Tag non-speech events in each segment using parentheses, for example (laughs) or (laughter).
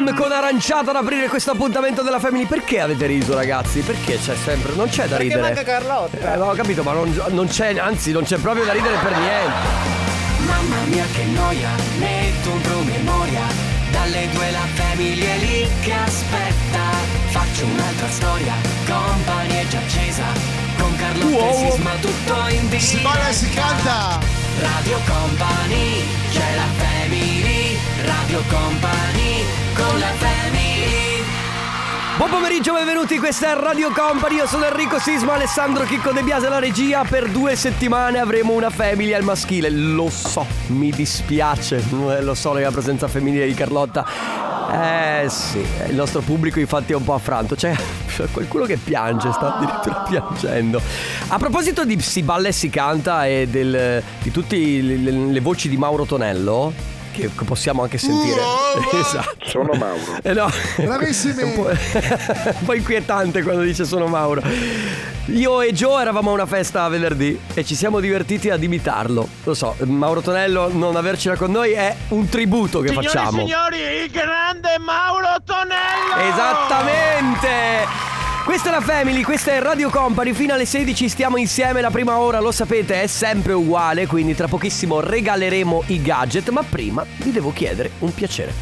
Jam con aranciata ad aprire questo appuntamento della Family. Perché avete riso, ragazzi? Perché c'è sempre. Non c'è da Perché ridere. manca Carlotta. Eh, no, ho capito, ma non, non c'è, anzi, non c'è proprio da ridere per niente. Mamma mia che noia, metto un promemoria Dalle due la famiglia è lì che aspetta Faccio un'altra storia, compagnia è già accesa Con Carlotta Wow. e Sisma tutto in diretta Si balla e si canta! Radio Company, c'è la family Radio Company, family Buon pomeriggio, benvenuti, questa è Radio Company, io sono Enrico Sisma, Alessandro Chicco De Biase alla regia, per due settimane avremo una family al maschile, lo so, mi dispiace, eh, lo so la presenza femminile di Carlotta, eh sì, il nostro pubblico infatti è un po' affranto, c'è qualcuno che piange, sta addirittura piangendo. A proposito di si balla e si canta e del- di tutte le, le voci di Mauro Tonello, che che possiamo anche sentire, (laughs) esatto. Sono Mauro. Eh no. Bravissimi. (laughs) È un po', (laughs) un po' inquietante quando dice sono Mauro. Io e Joe eravamo a una festa venerdì e ci siamo divertiti ad imitarlo. Lo so, Mauro Tonello non avercela con noi è un tributo che facciamo. signori, il grande Mauro Tonello! Esattamente! Questa è la Family, questa è Radio Company, fino alle 16 stiamo insieme, la prima ora lo sapete è sempre uguale, quindi tra pochissimo regaleremo i gadget, ma prima vi devo chiedere un piacere.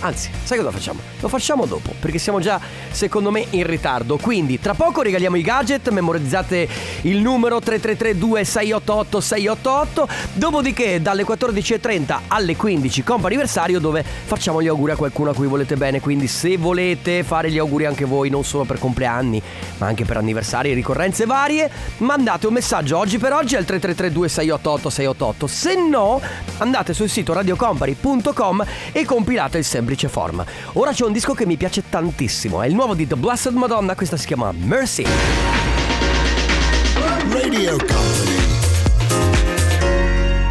Anzi, sai cosa facciamo? Lo facciamo dopo, perché siamo già secondo me in ritardo, quindi tra poco regaliamo i gadget, memorizzate il numero 3332 688 688, dopodiché dalle 14.30 alle 15 comp'anniversario dove facciamo gli auguri a qualcuno a cui volete bene, quindi se volete fare gli auguri anche voi non solo per compleanni ma anche per anniversari e ricorrenze varie, mandate un messaggio oggi per oggi al 3332 688 688, se no andate sul sito radiocompany.com e compilate il semplice form. Ora c'è un disco che mi piace tantissimo, è il nuovo di The Blessed Madonna, questa si chiama Mercy. Radio Company.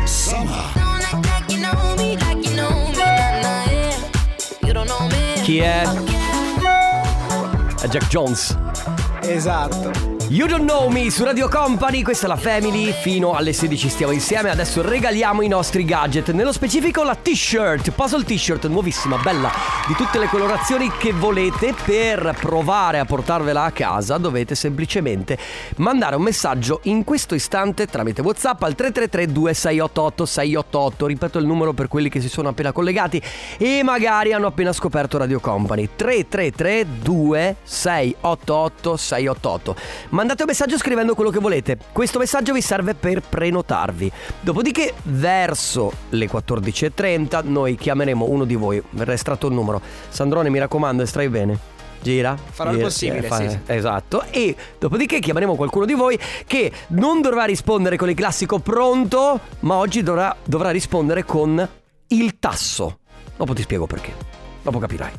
Summer. Chi è? È Jack Jones. Esatto. You Don't Know Me su Radio Company, questa è la Family, fino alle 16 stiamo insieme, adesso regaliamo i nostri gadget, nello specifico la t-shirt, puzzle t-shirt nuovissima, bella, di tutte le colorazioni che volete, per provare a portarvela a casa dovete semplicemente mandare un messaggio in questo istante tramite Whatsapp al 333 2688 688, ripeto il numero per quelli che si sono appena collegati e magari hanno appena scoperto Radio Company, 333 2688 688. Mandate un messaggio scrivendo quello che volete. Questo messaggio vi serve per prenotarvi. Dopodiché, verso le 14.30, noi chiameremo uno di voi. Verrà estratto un numero. Sandrone, mi raccomando, estrai bene. Gira. Farò il Gira, possibile, eh, sì, sì. Esatto. E dopodiché chiameremo qualcuno di voi che non dovrà rispondere con il classico pronto, ma oggi dovrà, dovrà rispondere con il tasso. Dopo ti spiego perché. Dopo capirai.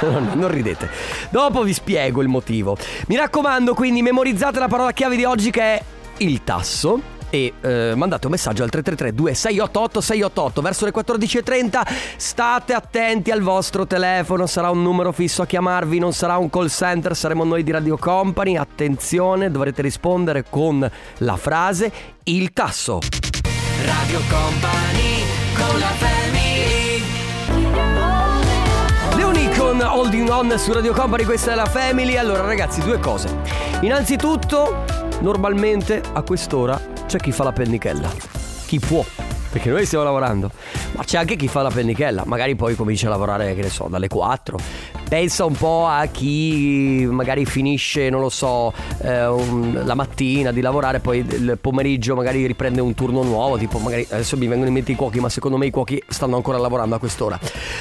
(laughs) Non, non ridete. Dopo vi spiego il motivo. Mi raccomando, quindi memorizzate la parola chiave di oggi che è il tasso. E eh, mandate un messaggio al 333 2688 688 verso le 14.30 state attenti al vostro telefono sarà un numero fisso a chiamarvi non sarà un call center saremo noi di Radio Company attenzione dovrete rispondere con la frase il tasso Radio Company, con la family Holding On su Radio Company, questa è la Family. Allora ragazzi, due cose. Innanzitutto, normalmente a quest'ora c'è chi fa la pennichella. Chi può. Perché noi stiamo lavorando. Ma c'è anche chi fa la pennichella. Magari poi comincia a lavorare, che ne so, dalle 4. Pensa un po' a chi magari finisce, non lo so, eh, un- la mattina di lavorare, poi il pomeriggio magari riprende un turno nuovo. Tipo, magari adesso mi vengono in mente i cuochi, ma secondo me i cuochi stanno ancora lavorando a quest'ora.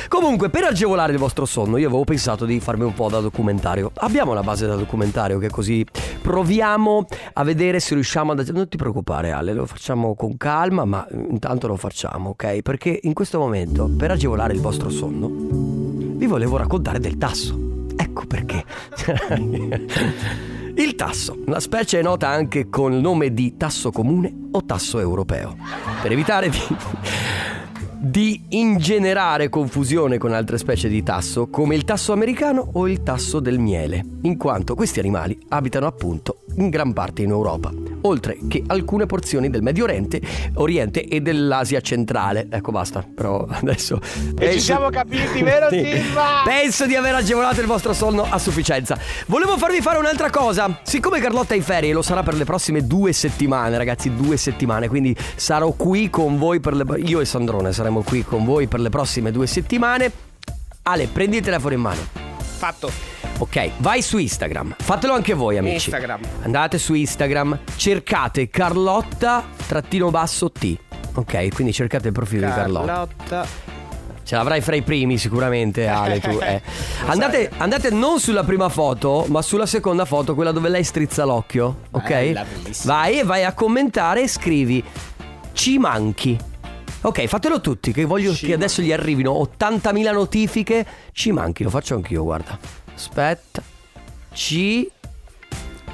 Comunque, per agevolare il vostro sonno, io avevo pensato di farmi un po' da documentario. Abbiamo la base da documentario che così proviamo a vedere se riusciamo ad... Non ti preoccupare Ale, lo facciamo con calma, ma intanto lo facciamo, ok? Perché in questo momento, per agevolare il vostro sonno, vi volevo raccontare del tasso. Ecco perché. (laughs) Il tasso, una specie è nota anche con il nome di tasso comune o tasso europeo. Per evitare di, (laughs) di ingenerare confusione con altre specie di tasso, come il tasso americano o il tasso del miele, in quanto questi animali abitano appunto in gran parte in Europa. oltre che alcune porzioni del Medio Oriente, Oriente e dell'Asia centrale. Ecco, basta, però adesso... E ci siamo capiti, vero Sì. Silva? Penso di aver agevolato il vostro sonno a sufficienza. Volevo farvi fare un'altra cosa. Siccome Carlotta è in ferie, lo sarà per le prossime due settimane, ragazzi, due settimane. Quindi sarò qui con voi per le. Io e Sandrone saremo qui con voi per le prossime due settimane. Ale, prendi il telefono in mano. Fatto. Ok, vai su Instagram. Fatelo anche voi, amici. Instagram. Andate su Instagram, cercate Carlotta trattino basso T. Ok, quindi cercate il profilo di Carlotta. Carlotta. Ce l'avrai fra i primi sicuramente Ale tu (laughs) eh. andate, andate non sulla prima foto Ma sulla seconda foto Quella dove lei strizza l'occhio Ok? Bella. Vai e vai a commentare e scrivi Ci manchi Ok fatelo tutti Che voglio Ci che adesso gli arrivino 80.000 notifiche. Ci manchi Lo faccio anch'io guarda. Aspetta. Ci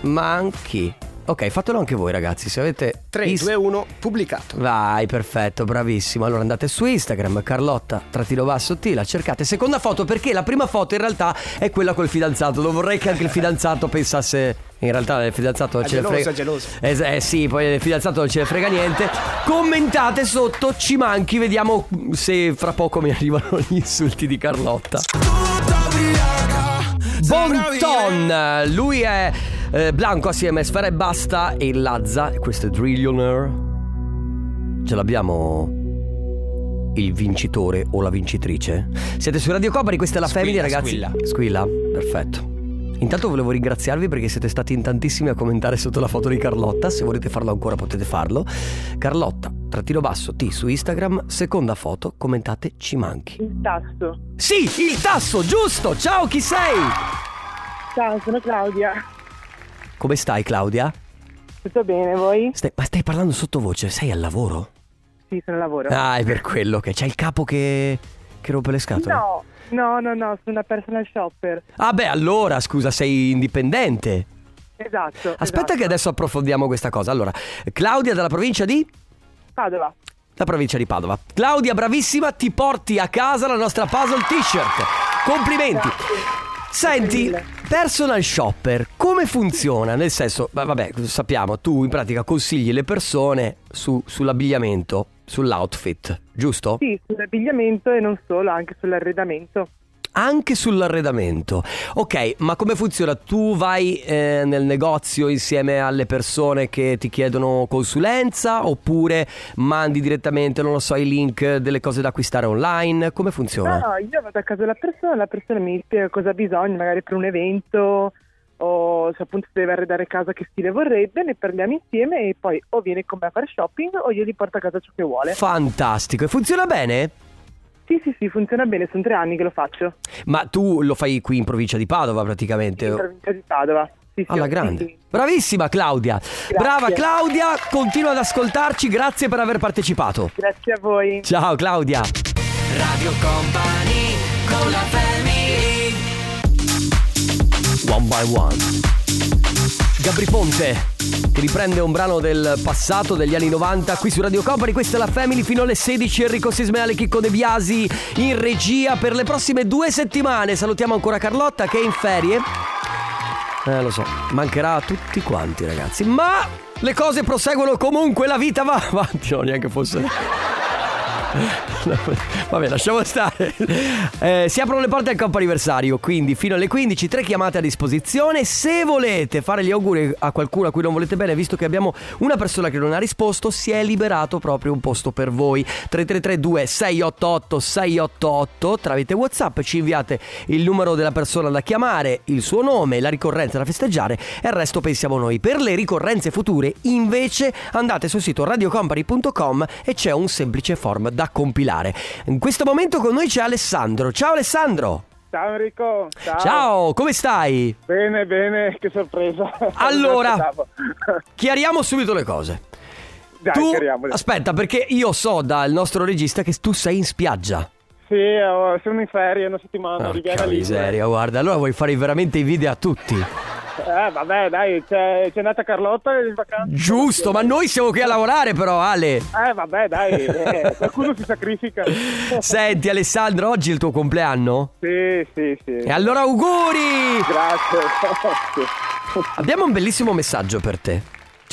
manchi Ok fatelo anche voi ragazzi Se avete 3, is- 2, 1, pubblicato. Vai, perfetto, bravissimo. Allora andate su Instagram, Carlotta, trattino basso T, la cercate. Seconda foto, perché la prima foto in realtà è quella col fidanzato. Non vorrei che anche il fidanzato pensasse. In realtà il fidanzato non È ce ne geloso, frega. è geloso. Eh, eh, sì, poi il fidanzato non ce ne frega niente. Commentate sotto, ci manchi, vediamo se fra poco mi arrivano gli insulti di Carlotta. Bonton, lui è eh, Blanco assieme a Sfera e Basta e Lazza, questo è Drillionaire. Ce l'abbiamo il vincitore o la vincitrice? Siete su Radio Company, questa è la Squilla, Family ragazzi. squilla. Squilla, perfetto. Intanto volevo ringraziarvi perché siete stati in tantissimi a commentare sotto la foto di Carlotta. Se volete farlo ancora potete farlo. Carlotta, trattino basso T su Instagram, seconda foto, commentate ci manchi. Il tasto. Sì, il tasso, giusto! Ciao, chi sei? Ciao, sono Claudia. Come stai Claudia? Tutto bene, voi? Stai- ma stai parlando sottovoce, sei al lavoro? Sì, sono al lavoro. Ah, è per quello che c'è il capo che, che rompe le scatole. No, no, no, no, sono una personal shopper. Ah beh, allora, scusa, sei indipendente. Esatto. Aspetta esatto. che adesso approfondiamo questa cosa. Allora, Claudia dalla provincia di... Padova. La provincia di Padova. Claudia, bravissima, ti porti a casa la nostra puzzle t-shirt. Complimenti. Senti, personal shopper, come funziona? Nel senso, vabbè, sappiamo, tu in pratica consigli le persone su- sull'abbigliamento, sull'outfit, giusto? Sì, sull'abbigliamento e non solo, anche sull'arredamento. Anche sull'arredamento. Ok, ma come funziona? Tu vai eh, nel negozio insieme alle persone che ti chiedono consulenza oppure mandi direttamente, non lo so, i link delle cose da acquistare online? Come funziona? No, io vado a casa della persona, la persona mi spiega cosa ha bisogno, magari per un evento o se appunto deve arredare casa che stile vorrebbe, ne parliamo insieme e poi o viene con me a fare shopping o io gli porto a casa ciò che vuole. Fantastico, e funziona bene? Sì, sì, sì, funziona bene, sono tre anni che lo faccio. Ma tu lo fai qui in provincia di Padova praticamente? In provincia di Padova. Sì, sì, Alla grande. sì. Bravissima Claudia. Brava Claudia, continua ad ascoltarci, grazie per aver partecipato. Grazie a voi. Ciao Claudia. Radio Company con la family One by One. Gabri Ponte che riprende un brano del passato degli anni 90 qui su Radio Company. Questa è la Family fino alle 16. Enrico Sismeale, Chicco De Biasi in regia per le prossime due settimane. Salutiamo ancora Carlotta che è in ferie. Eh, lo so, mancherà a tutti quanti, ragazzi. Ma le cose proseguono comunque, la vita va (laughs) avanti. Non neanche fosse. (laughs) Vabbè, lasciamo stare. Eh, si aprono le porte al campo anniversario, quindi fino alle 15 tre chiamate a disposizione. Se volete fare gli auguri a qualcuno a cui non volete bene, visto che abbiamo una persona che non ha risposto, si è liberato proprio un posto per voi. 3332 688 688 tramite WhatsApp ci inviate il numero della persona da chiamare, il suo nome, la ricorrenza da festeggiare e il resto pensiamo noi. Per le ricorrenze future, invece, andate sul sito radiocompany.com e c'è un semplice form da compilare. In questo momento con noi c'è Alessandro. Ciao Alessandro! Ciao Enrico. Ciao. Ciao, come stai? Bene, bene, che sorpresa. (laughs) Allora, (laughs) chiariamo subito le cose. Dai, tu, aspetta, perché io so dal nostro regista che tu sei in spiaggia. Sì, oh, sono in ferie una settimana, Porca Ligure. miseria, guarda, allora vuoi fare veramente i video a tutti. Eh, vabbè, dai, c'è, c'è nata Carlotta in vacanza. Giusto, ma noi siamo qui a lavorare però, Ale. Eh, vabbè, dai, eh, qualcuno si sacrifica. (laughs) Senti Alessandro, oggi è il tuo compleanno? Sì, sì, sì. E allora auguri! Grazie, grazie. (laughs) Abbiamo un bellissimo messaggio per te.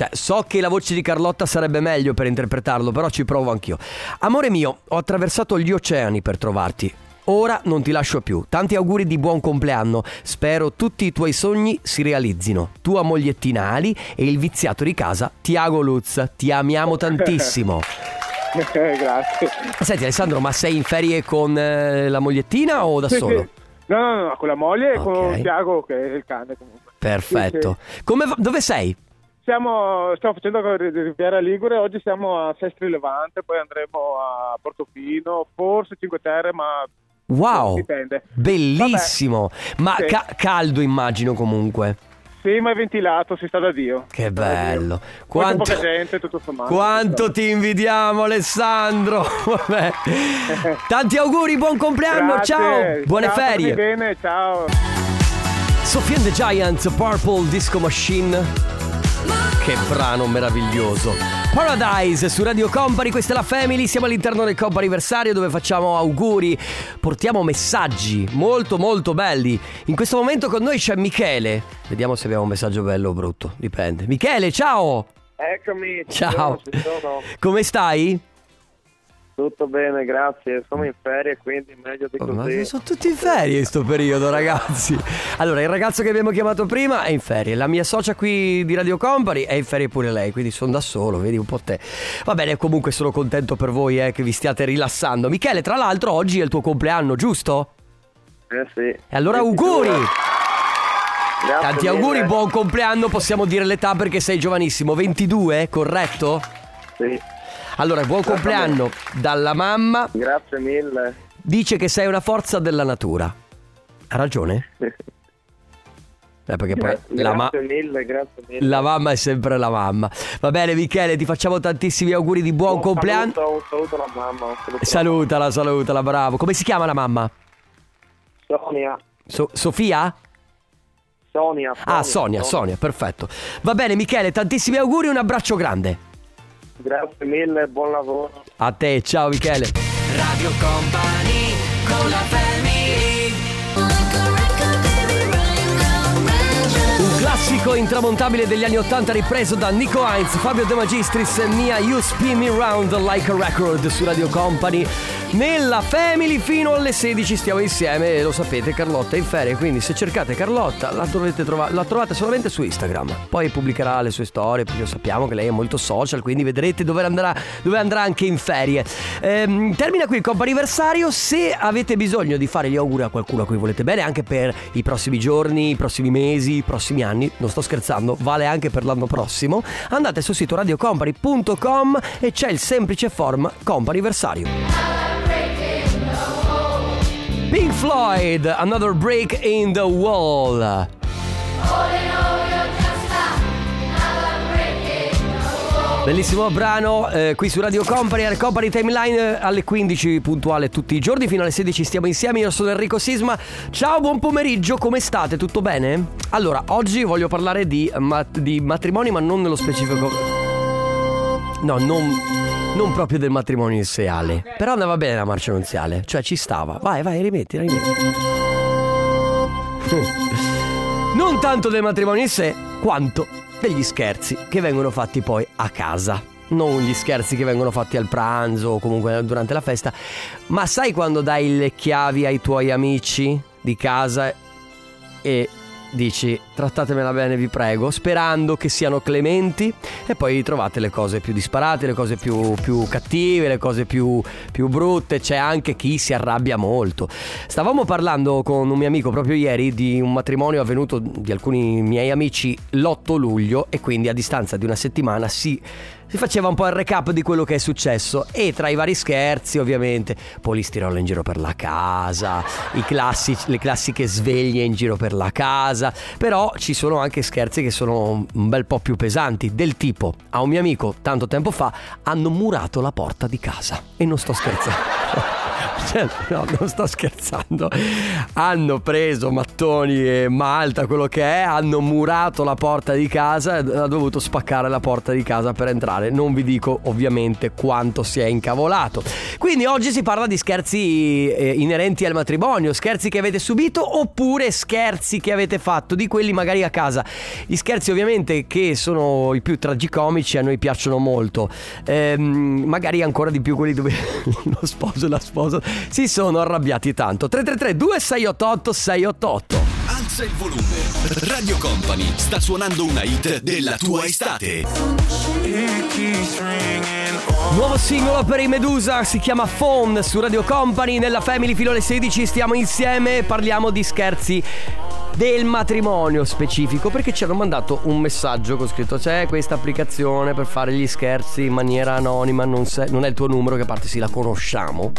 Cioè, so che la voce di Carlotta sarebbe meglio per interpretarlo, però ci provo anch'io. Amore mio, ho attraversato gli oceani per trovarti. Ora non ti lascio più. Tanti auguri di buon compleanno. Spero tutti i tuoi sogni si realizzino. Tua mogliettina Ali e il viziato di casa Tiago Lutz. Ti amiamo tantissimo. (laughs) Grazie. Senti Alessandro, ma sei in ferie con eh, la mogliettina o da Sì, solo? sì. No, no, no, con la moglie e Ok. con Tiago che è il cane comunque. Perfetto. Come va- dove sei? Siamo, stiamo facendo Riviera Ligure, oggi siamo a Sestri Levante, poi andremo a Portofino, forse Cinque Terre, ma Wow, dipende. bellissimo. Ma Sì. ca- caldo immagino comunque. Sì, ma è ventilato, si sta da Dio. Che bello. Dio. Quanto, poca gente, tutto sommato. quanto ti invidiamo Alessandro. (laughs) Vabbè. (laughs) Tanti auguri, buon compleanno, Grazie. ciao. Buone Ciao, ferie. bene, ciao. Sofia and the Giants, Purple Disco Machine. Che brano meraviglioso. Paradise su Radio Company, questa è la Family, siamo all'interno del Comp anniversario dove facciamo auguri, portiamo messaggi molto molto belli. In questo momento con noi c'è Michele. Vediamo se abbiamo un messaggio bello o brutto, dipende. Michele, ciao! Eccomi, ci Ciao. sono, sono. Come stai? Tutto bene, grazie. Sono in ferie, quindi meglio di Oh, ma così. sono tutti in ferie in sto periodo, ragazzi. Allora, il ragazzo che abbiamo chiamato prima è in ferie. La mia socia qui di Radio Company è in ferie pure lei, quindi sono da solo, vedi un po' te. Va bene, comunque sono contento per voi eh, che vi stiate rilassando. Michele, tra l'altro, oggi è il tuo compleanno, giusto? Eh sì. E allora 22. auguri! Grazie Tanti mille. auguri, buon compleanno, possiamo dire l'età perché sei giovanissimo, 22, corretto? Sì, Allora, buon compleanno dalla mamma, grazie mille. dice che sei una forza della natura. Ha ragione? (laughs) Eh, perché poi Grazie, la, ma- mille, grazie mille. la mamma è sempre la mamma. Va bene, Michele, ti facciamo tantissimi auguri di buon Un compleanno. Saluto, un saluto alla mamma. un saluto Salutala, salutala, bravo. Come si chiama la mamma? Sonia. So- Sofia? Sonia. Ah, Sonia, Sonia, perfetto. Va bene, Michele, tantissimi auguri e un abbraccio grande. Grazie mille, buon lavoro. A te, ciao Michele. Radio Company con la family classico intramontabile degli anni 80 ripreso da Nico Heinz, Fabio De Magistris e Mia You Spin Me Round Like a Record su Radio Company. Nella Family fino alle 16 stiamo insieme e lo sapete Carlotta è in ferie, quindi se cercate Carlotta la, trova- la trovate solamente su Instagram. Poi pubblicherà le sue storie perché sappiamo che lei è molto social, quindi vedrete dove andrà, dove andrà anche in ferie. Ehm, termina qui il comp anniversario, se avete bisogno di fare gli auguri a qualcuno a cui volete bene anche per i prossimi giorni, i prossimi mesi, i prossimi anni, non sto scherzando, vale anche per l'anno prossimo, andate sul sito radiocompany.com e c'è il semplice form comp anniversario. Pink Floyd, Another Break in the Wall. Bellissimo brano eh, qui su Radio Company, al Company Timeline eh, alle 15 puntuale tutti i giorni, fino alle 16 stiamo insieme, io sono Enrico Sisma. Ciao, buon pomeriggio, come state? Tutto bene? Allora, oggi voglio parlare di, ma- di matrimoni, ma non nello specifico. No, non, non proprio del matrimonio in sé, Ale. Però andava bene la marcia nunziale, cioè ci stava. Vai, vai, rimetti, rimetti. (laughs) Non tanto del matrimonio in sé, quanto degli scherzi che vengono fatti poi a casa. Non gli scherzi che vengono fatti al pranzo o comunque durante la festa, ma sai quando dai le chiavi ai tuoi amici di casa e dici trattatemela bene vi prego, sperando che siano clementi e poi trovate le cose più disparate, le cose più, più cattive, le cose più, più brutte, c'è anche chi si arrabbia molto. Stavamo parlando con un mio amico proprio ieri di un matrimonio avvenuto di alcuni miei amici l'8 luglio e quindi a distanza di una settimana si si faceva un po' il recap di quello che è successo. E tra i vari scherzi ovviamente polistirolo in giro per la casa, classici, le classiche sveglie in giro per la casa, però ci sono anche scherzi che sono un bel po' più pesanti, del tipo a un mio amico tanto tempo fa hanno murato la porta di casa. E non sto scherzando. Cioè, no, non sto scherzando. Hanno preso mattoni e malta, quello che è, hanno murato la porta di casa e ha dovuto spaccare la porta di casa per entrare. Non vi dico ovviamente quanto si è incavolato. Quindi oggi si parla di scherzi eh, inerenti al matrimonio, scherzi che avete subito oppure scherzi che avete fatto, di quelli magari a casa. Gli scherzi ovviamente che sono i più tragicomici a noi piacciono molto. Ehm, magari ancora di più quelli dove (laughs) lo sposo e la sposa si sono arrabbiati tanto. 333 2688 688 Alza il volume. Radio Company sta suonando una hit della tua estate. Nuovo singolo per i Medusa si chiama Phone su Radio Company. Nella Family fino alle 16 stiamo insieme e parliamo di scherzi del matrimonio specifico perché ci hanno mandato un messaggio con scritto c'è questa applicazione per fare gli scherzi in maniera anonima non, se- non è il tuo numero che a parte sì la conosciamo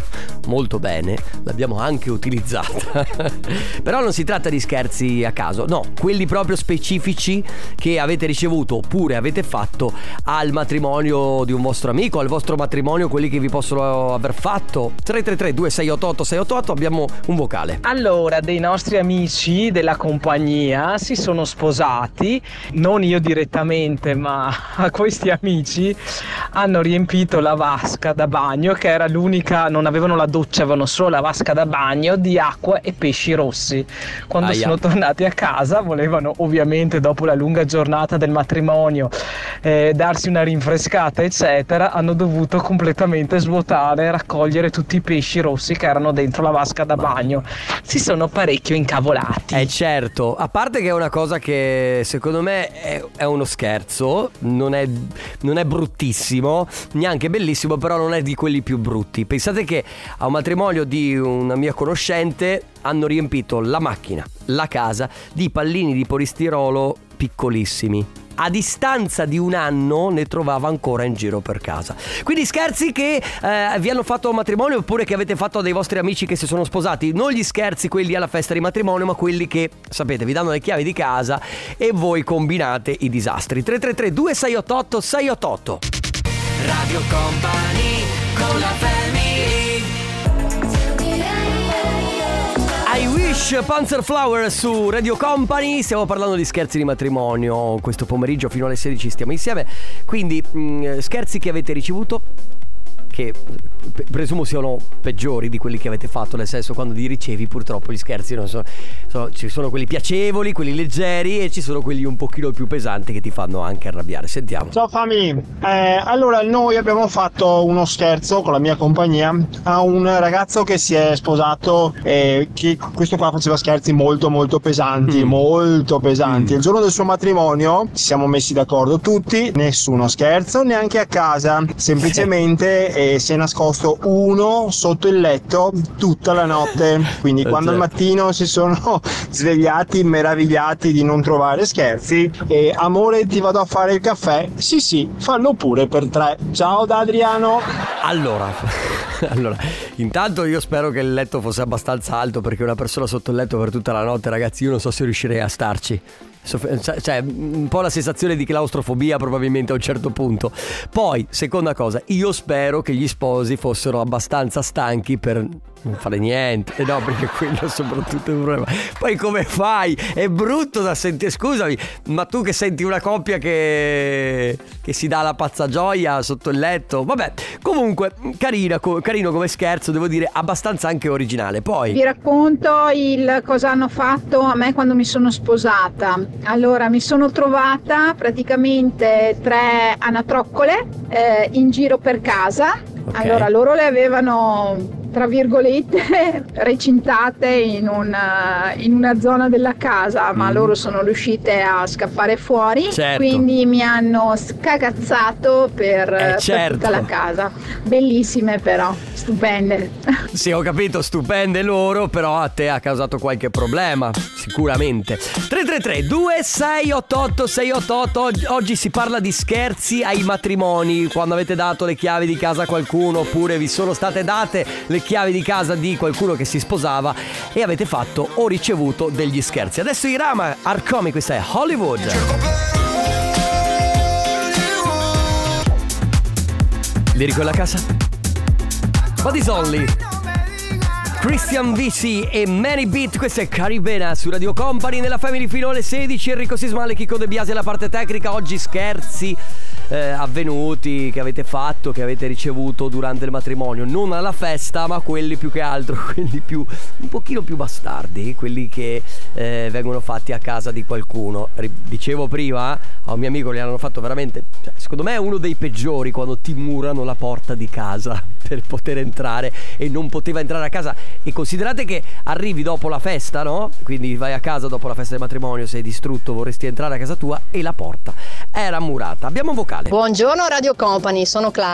molto bene l'abbiamo anche utilizzata (laughs) però non si tratta di scherzi a caso no quelli proprio specifici che avete ricevuto oppure avete fatto al matrimonio di un vostro amico al vostro matrimonio quelli che vi possono aver fatto 333 2688 688 abbiamo un vocale Allora, dei nostri amici della compagnia si sono sposati, non io direttamente, ma (laughs) questi amici hanno riempito la vasca da bagno, che era l'unica, non avevano la doccia, avevano solo la vasca da bagno di acqua e pesci rossi. Quando Aia. sono tornati a casa volevano ovviamente dopo la lunga giornata del matrimonio eh, darsi una rinfrescata eccetera, hanno dovuto completamente svuotare e raccogliere tutti i pesci rossi che erano dentro la vasca da bagno. Si sono parecchio incavolati. Eh certo, a parte che è una cosa che secondo me è, è uno scherzo, non è, non è bruttissimo, neanche bellissimo, però non è di quelli più brutti. Pensate che a un matrimonio di una mia conoscente hanno riempito la macchina, la casa di pallini di polistirolo piccolissimi. A distanza di un anno ne trovava ancora in giro per casa. Quindi scherzi che eh, vi hanno fatto matrimonio oppure che avete fatto a dei vostri amici che si sono sposati. Non gli scherzi quelli alla festa di matrimonio, ma quelli che, sapete, vi danno le chiavi di casa e voi combinate i disastri. 333 2688 688 Radio Company con la family I Wish Panzerflower su Radio Company. Stiamo parlando di scherzi di matrimonio. Questo pomeriggio fino alle 16 stiamo insieme. Quindi, mh, scherzi che avete ricevuto. Che presumo siano peggiori di quelli che avete fatto, nel senso quando li ricevi purtroppo gli scherzi non sono, sono- ci sono quelli piacevoli, quelli leggeri e ci sono quelli un pochino più pesanti che ti fanno anche arrabbiare. Sentiamo. Ciao family, Eh, allora noi abbiamo fatto uno scherzo con la mia compagnia a un ragazzo che si è sposato e che questo qua faceva scherzi molto molto pesanti, Mm. molto pesanti. Il giorno del suo matrimonio ci siamo messi d'accordo tutti, nessuno scherzo, neanche a casa, (laughs) semplicemente eh, si è nascosto uno sotto il letto tutta la notte. Quindi Eh, quando al certo. mattino si sono (laughs) svegliati meravigliati di non trovare scherzi e amore ti vado a fare il caffè sì sì fallo pure per tre ciao da Adriano Allora, (laughs) allora, intanto io spero che il letto fosse abbastanza alto perché una persona sotto il letto per tutta la notte, ragazzi, io non so se riuscirei a starci. Soff- Cioè, cioè, un po' la sensazione di claustrofobia probabilmente a un certo punto. Poi, seconda cosa, io spero che gli sposi fossero abbastanza stanchi per non fare niente. Eh No, perché quello soprattutto è un problema. Poi come fai? È brutto da sentire, scusami, ma tu che senti una coppia che, che si dà la pazza gioia sotto il letto. Vabbè, comunque, carina, co- carino come scherzo, devo dire, abbastanza anche originale. Poi... Vi racconto il cosa hanno fatto a me quando mi sono sposata. Allora, mi sono trovata praticamente tre anatroccole eh, in giro per casa. Ok. Allora, loro le avevano tra virgolette (laughs) recintate in una, in una zona della casa, ma Mm. loro sono riuscite a scappare fuori. Certo. Quindi mi hanno scagazzato per, per certo. tutta la casa. Bellissime però, stupende. (laughs) Sì, ho capito, stupende loro, però a te ha causato qualche problema, sicuramente. 333 2688 688 Oggi, oggi si parla di scherzi ai matrimoni, quando avete dato le chiavi di casa a qualcuno oppure vi sono state date le chiavi di casa di qualcuno che si sposava e avete fatto o ricevuto degli scherzi. Adesso Irama Arcomi, questa è Hollywood. Lirico in la casa? Body's Only Christian Vici e Many Beat, questa è Caribena su Radio Company nella Family fino alle 16, Enrico Sismale, Chico De Biasi alla parte tecnica, oggi scherzi eh, avvenuti che avete fatto, che avete ricevuto durante il matrimonio, non alla festa ma quelli più che altro, (laughs) quelli più un pochino più bastardi, quelli che eh, vengono fatti a casa di qualcuno. Dicevo prima, a un mio amico gli hanno fatto veramente, cioè, secondo me è uno dei peggiori quando ti murano la porta di casa (laughs) per poter entrare e non poteva entrare a casa e considerate che arrivi dopo la festa, no? Quindi vai a casa dopo la festa del matrimonio, sei distrutto, vorresti entrare a casa tua e la porta era murata. Abbiamo un vocale. Buongiorno Radio Company, sono Clara.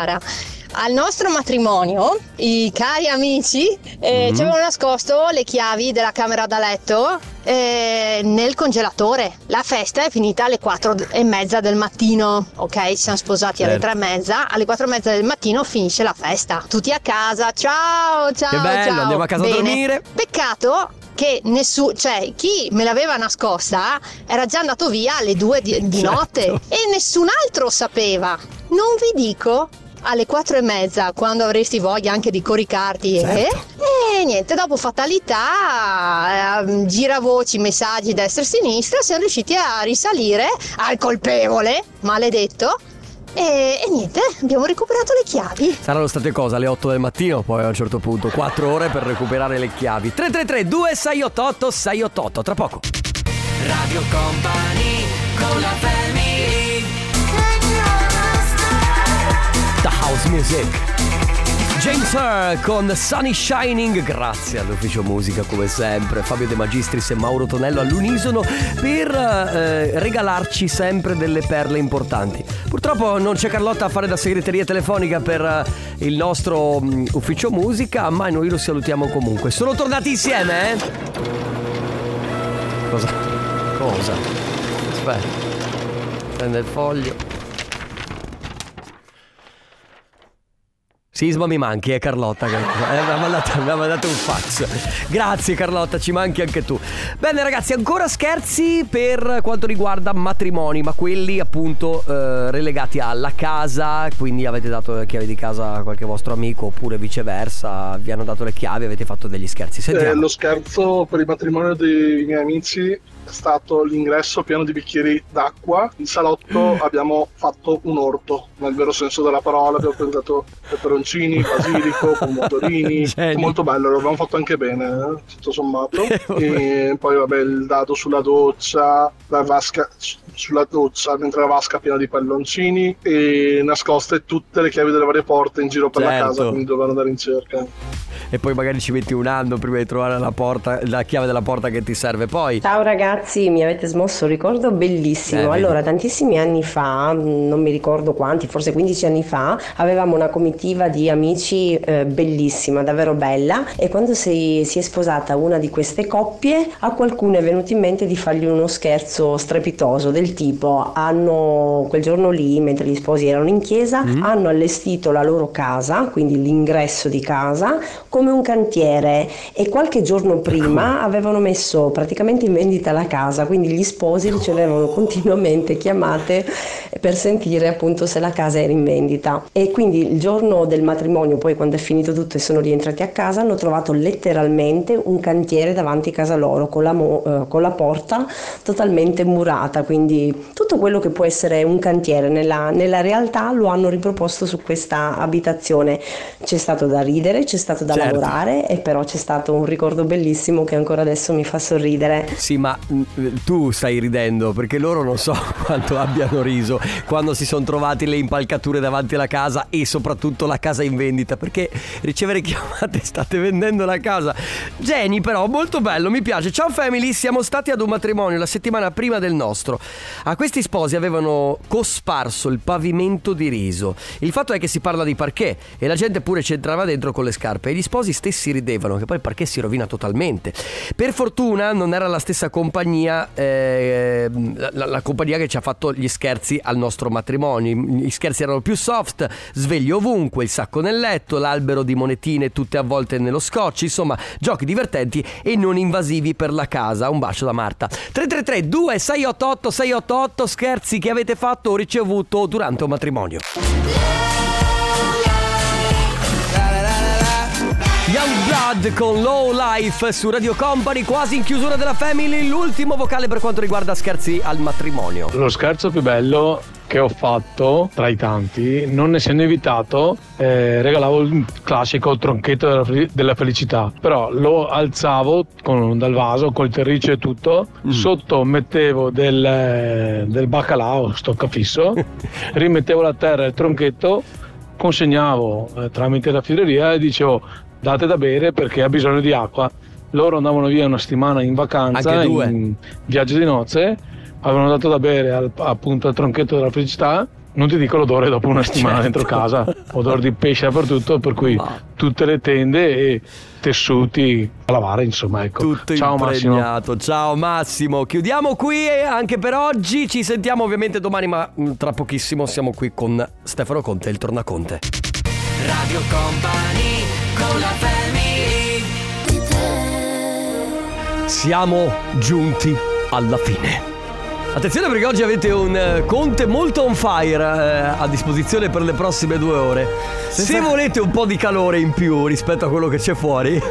Al nostro matrimonio, i cari amici eh, Mhm. ci avevano nascosto le chiavi della camera da letto eh, nel congelatore. La festa è finita alle 4 e mezza del mattino, ok? Ci siamo sposati alle Certo. 3 e mezza, alle 4 e mezza del mattino finisce la festa. Tutti a casa, ciao, ciao, Che bello, ciao. andiamo a casa a Bene. dormire. Peccato che nessuno, cioè chi me l'aveva nascosta era già andato via alle 2 di, di Certo. notte e nessun altro sapeva. Non vi dico alle 4 e mezza quando avresti voglia anche di coricarti Certo. e, e niente, dopo fatalità, eh, giravoci, messaggi destra e sinistra, siamo riusciti a risalire al colpevole, maledetto. E, e niente, abbiamo recuperato le chiavi. Saranno state cosa alle 8 del mattino, poi a un certo punto 4 ore per recuperare le chiavi. 333 2688 688, tra poco. Radio Company con la Music. James Herr con Sunny Shining, grazie all'ufficio musica come sempre, Fabio De Magistris e Mauro Tonello all'unisono per eh, regalarci sempre delle perle importanti. Purtroppo non c'è Carlotta a fare da segreteria telefonica per eh, il nostro mm, ufficio musica, ma noi lo salutiamo comunque. Sono tornati insieme, eh? Cosa? Cosa? Aspetta. Prende il foglio. Sisma mi manchi, è Carlotta che eh, mi, ha mandato, mi ha mandato un fax. Grazie Carlotta, ci manchi anche tu. Bene ragazzi, ancora scherzi per quanto riguarda matrimoni, ma quelli appunto eh, relegati alla casa, quindi avete dato le chiavi di casa a qualche vostro amico oppure viceversa, vi hanno dato le chiavi, avete fatto degli scherzi. Eh, Sentiamo. lo scherzo per il matrimonio dei miei amici stato l'ingresso pieno di bicchieri d'acqua. In salotto Mm. abbiamo fatto un orto, nel vero senso della parola. Abbiamo presentato peperoncini, (laughs) basilico, pomodorini. Molto bello, l'abbiamo fatto anche bene, eh, tutto sommato. (laughs) e poi, vabbè, il dado sulla doccia, la vasca su- sulla doccia, mentre la vasca piena di palloncini e nascoste tutte le chiavi delle varie porte in giro per la Certo. casa, quindi dovevano andare in cerca. E poi magari ci metti un anno prima di trovare la porta, la chiave della porta che ti serve poi. Ciao ragazzi, mi avete smosso un ricordo bellissimo. Eh, allora, tantissimi anni fa, non mi ricordo quanti, forse 15 anni fa, avevamo una comitiva di amici eh, bellissima, davvero bella. E quando si, si è sposata una di queste coppie, a qualcuno è venuto in mente di fargli uno scherzo strepitoso del tipo: hanno quel giorno lì, mentre gli sposi erano in chiesa, Mm. hanno allestito la loro casa, quindi l'ingresso di casa, come un cantiere e qualche giorno prima avevano messo praticamente in vendita la casa, quindi gli sposi ricevevano continuamente chiamate per sentire appunto se la casa era in vendita e quindi il giorno del matrimonio, poi quando è finito tutto e sono rientrati a casa, hanno trovato letteralmente un cantiere davanti a casa loro con la, mo- eh, con la porta totalmente murata, quindi tutto quello che può essere un cantiere nella, nella realtà lo hanno riproposto su questa abitazione. C'è stato da ridere, c'è stato da Certo. lavorare e però c'è stato un ricordo bellissimo che ancora adesso mi fa sorridere. Sì, ma tu stai ridendo perché loro non so (laughs) quanto abbiano riso quando si sono trovati le impalcature davanti alla casa e soprattutto la casa in vendita perché ricevere chiamate state vendendo la casa. Geni però, molto bello, mi piace. Ciao family, siamo stati ad un matrimonio la settimana prima del nostro. A questi sposi avevano cosparso il pavimento di riso. Il fatto è che si parla di parquet e la gente pure ci entrava dentro con le scarpe e gli sposi stessi ridevano che poi il parquet si rovina totalmente. Per fortuna non era la stessa compagnia, eh, la, la compagnia che ci ha fatto gli scherzi al nostro matrimonio. Gli scherzi erano più soft, svegli ovunque, il sacco nel letto, l'albero di monetine tutte avvolte nello scotch, insomma, giochi divertenti e non invasivi per la casa. Un bacio da Marta. 333 2688 688 scherzi che avete fatto o ricevuto durante un matrimonio. Youngblood con Low Life su Radio Company, quasi in chiusura della Family, l'ultimo vocale per quanto riguarda scherzi al matrimonio. Lo scherzo più bello che ho fatto tra i tanti, non essendo invitato, eh, regalavo il classico tronchetto della, fel- della felicità, però lo alzavo con, dal vaso col terriccio e tutto, sotto mettevo del, del baccalà, stoccafisso, (laughs) rimettevo a terra il tronchetto, consegnavo eh, tramite la fileria e dicevo date da bere perché ha bisogno di acqua. Loro andavano via una settimana in vacanza, Anche due. in viaggio di nozze, avevano dato da bere al, appunto al tronchetto della felicità. Non ti dico l'odore dopo una settimana Certo. dentro casa, odore di pesce dappertutto, per cui tutte le tende e tessuti a lavare, insomma, ecco. Tutto Ciao Massimo. Ciao Massimo. Chiudiamo qui anche per oggi. Ci sentiamo ovviamente domani, ma mm, tra pochissimo siamo qui con Stefano Conte, il tornaconte. Radio Company Siamo giunti alla fine. Attenzione perché oggi avete un eh, Conte molto on fire eh, a disposizione per le prossime due ore. Se volete un po' di calore in più rispetto a quello che c'è fuori.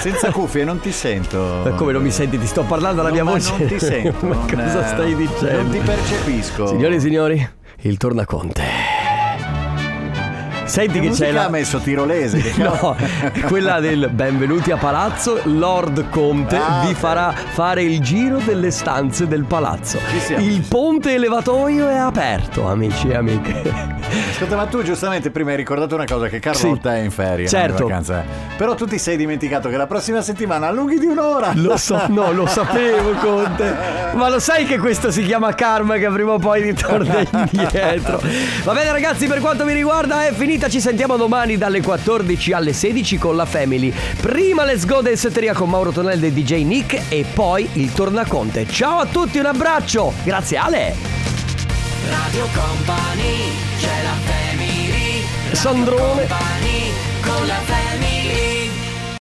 Senza (laughs) cuffie non ti sento. Ma come non mi senti? Ti sto parlando alla No, mia ma voce. non ti sento, (laughs) ma cosa eh, stai dicendo? non ti percepisco. Signore e signori, il tornaconte. Senti Che che, c'è la ha messo tirolese? (laughs) No, quella del benvenuti a palazzo, Lord Conte Ah, vi farà fare il giro delle stanze del palazzo. siamo, Il ponte elevatoio è aperto, amici e amiche. Ascolta, ma tu giustamente prima hai ricordato una cosa che Carlotta è in ferie, Certo. in vacanza. Però tu ti sei dimenticato che la prossima settimana allunghi di un'ora. Lo so, no, lo sapevo Conte. Ma lo sai che questo si chiama karma che prima o poi ritorna (laughs) indietro. Va bene ragazzi, per quanto mi riguarda è finita, ci sentiamo domani dalle 14 alle 16 con la Family. Prima Let's Go del setteria con Mauro Tonelli e DJ Nick e poi il Tornaconte. Ciao a tutti, un abbraccio. Grazie Ale. Radio Company c'è la family Radio Sandrone. Company con la family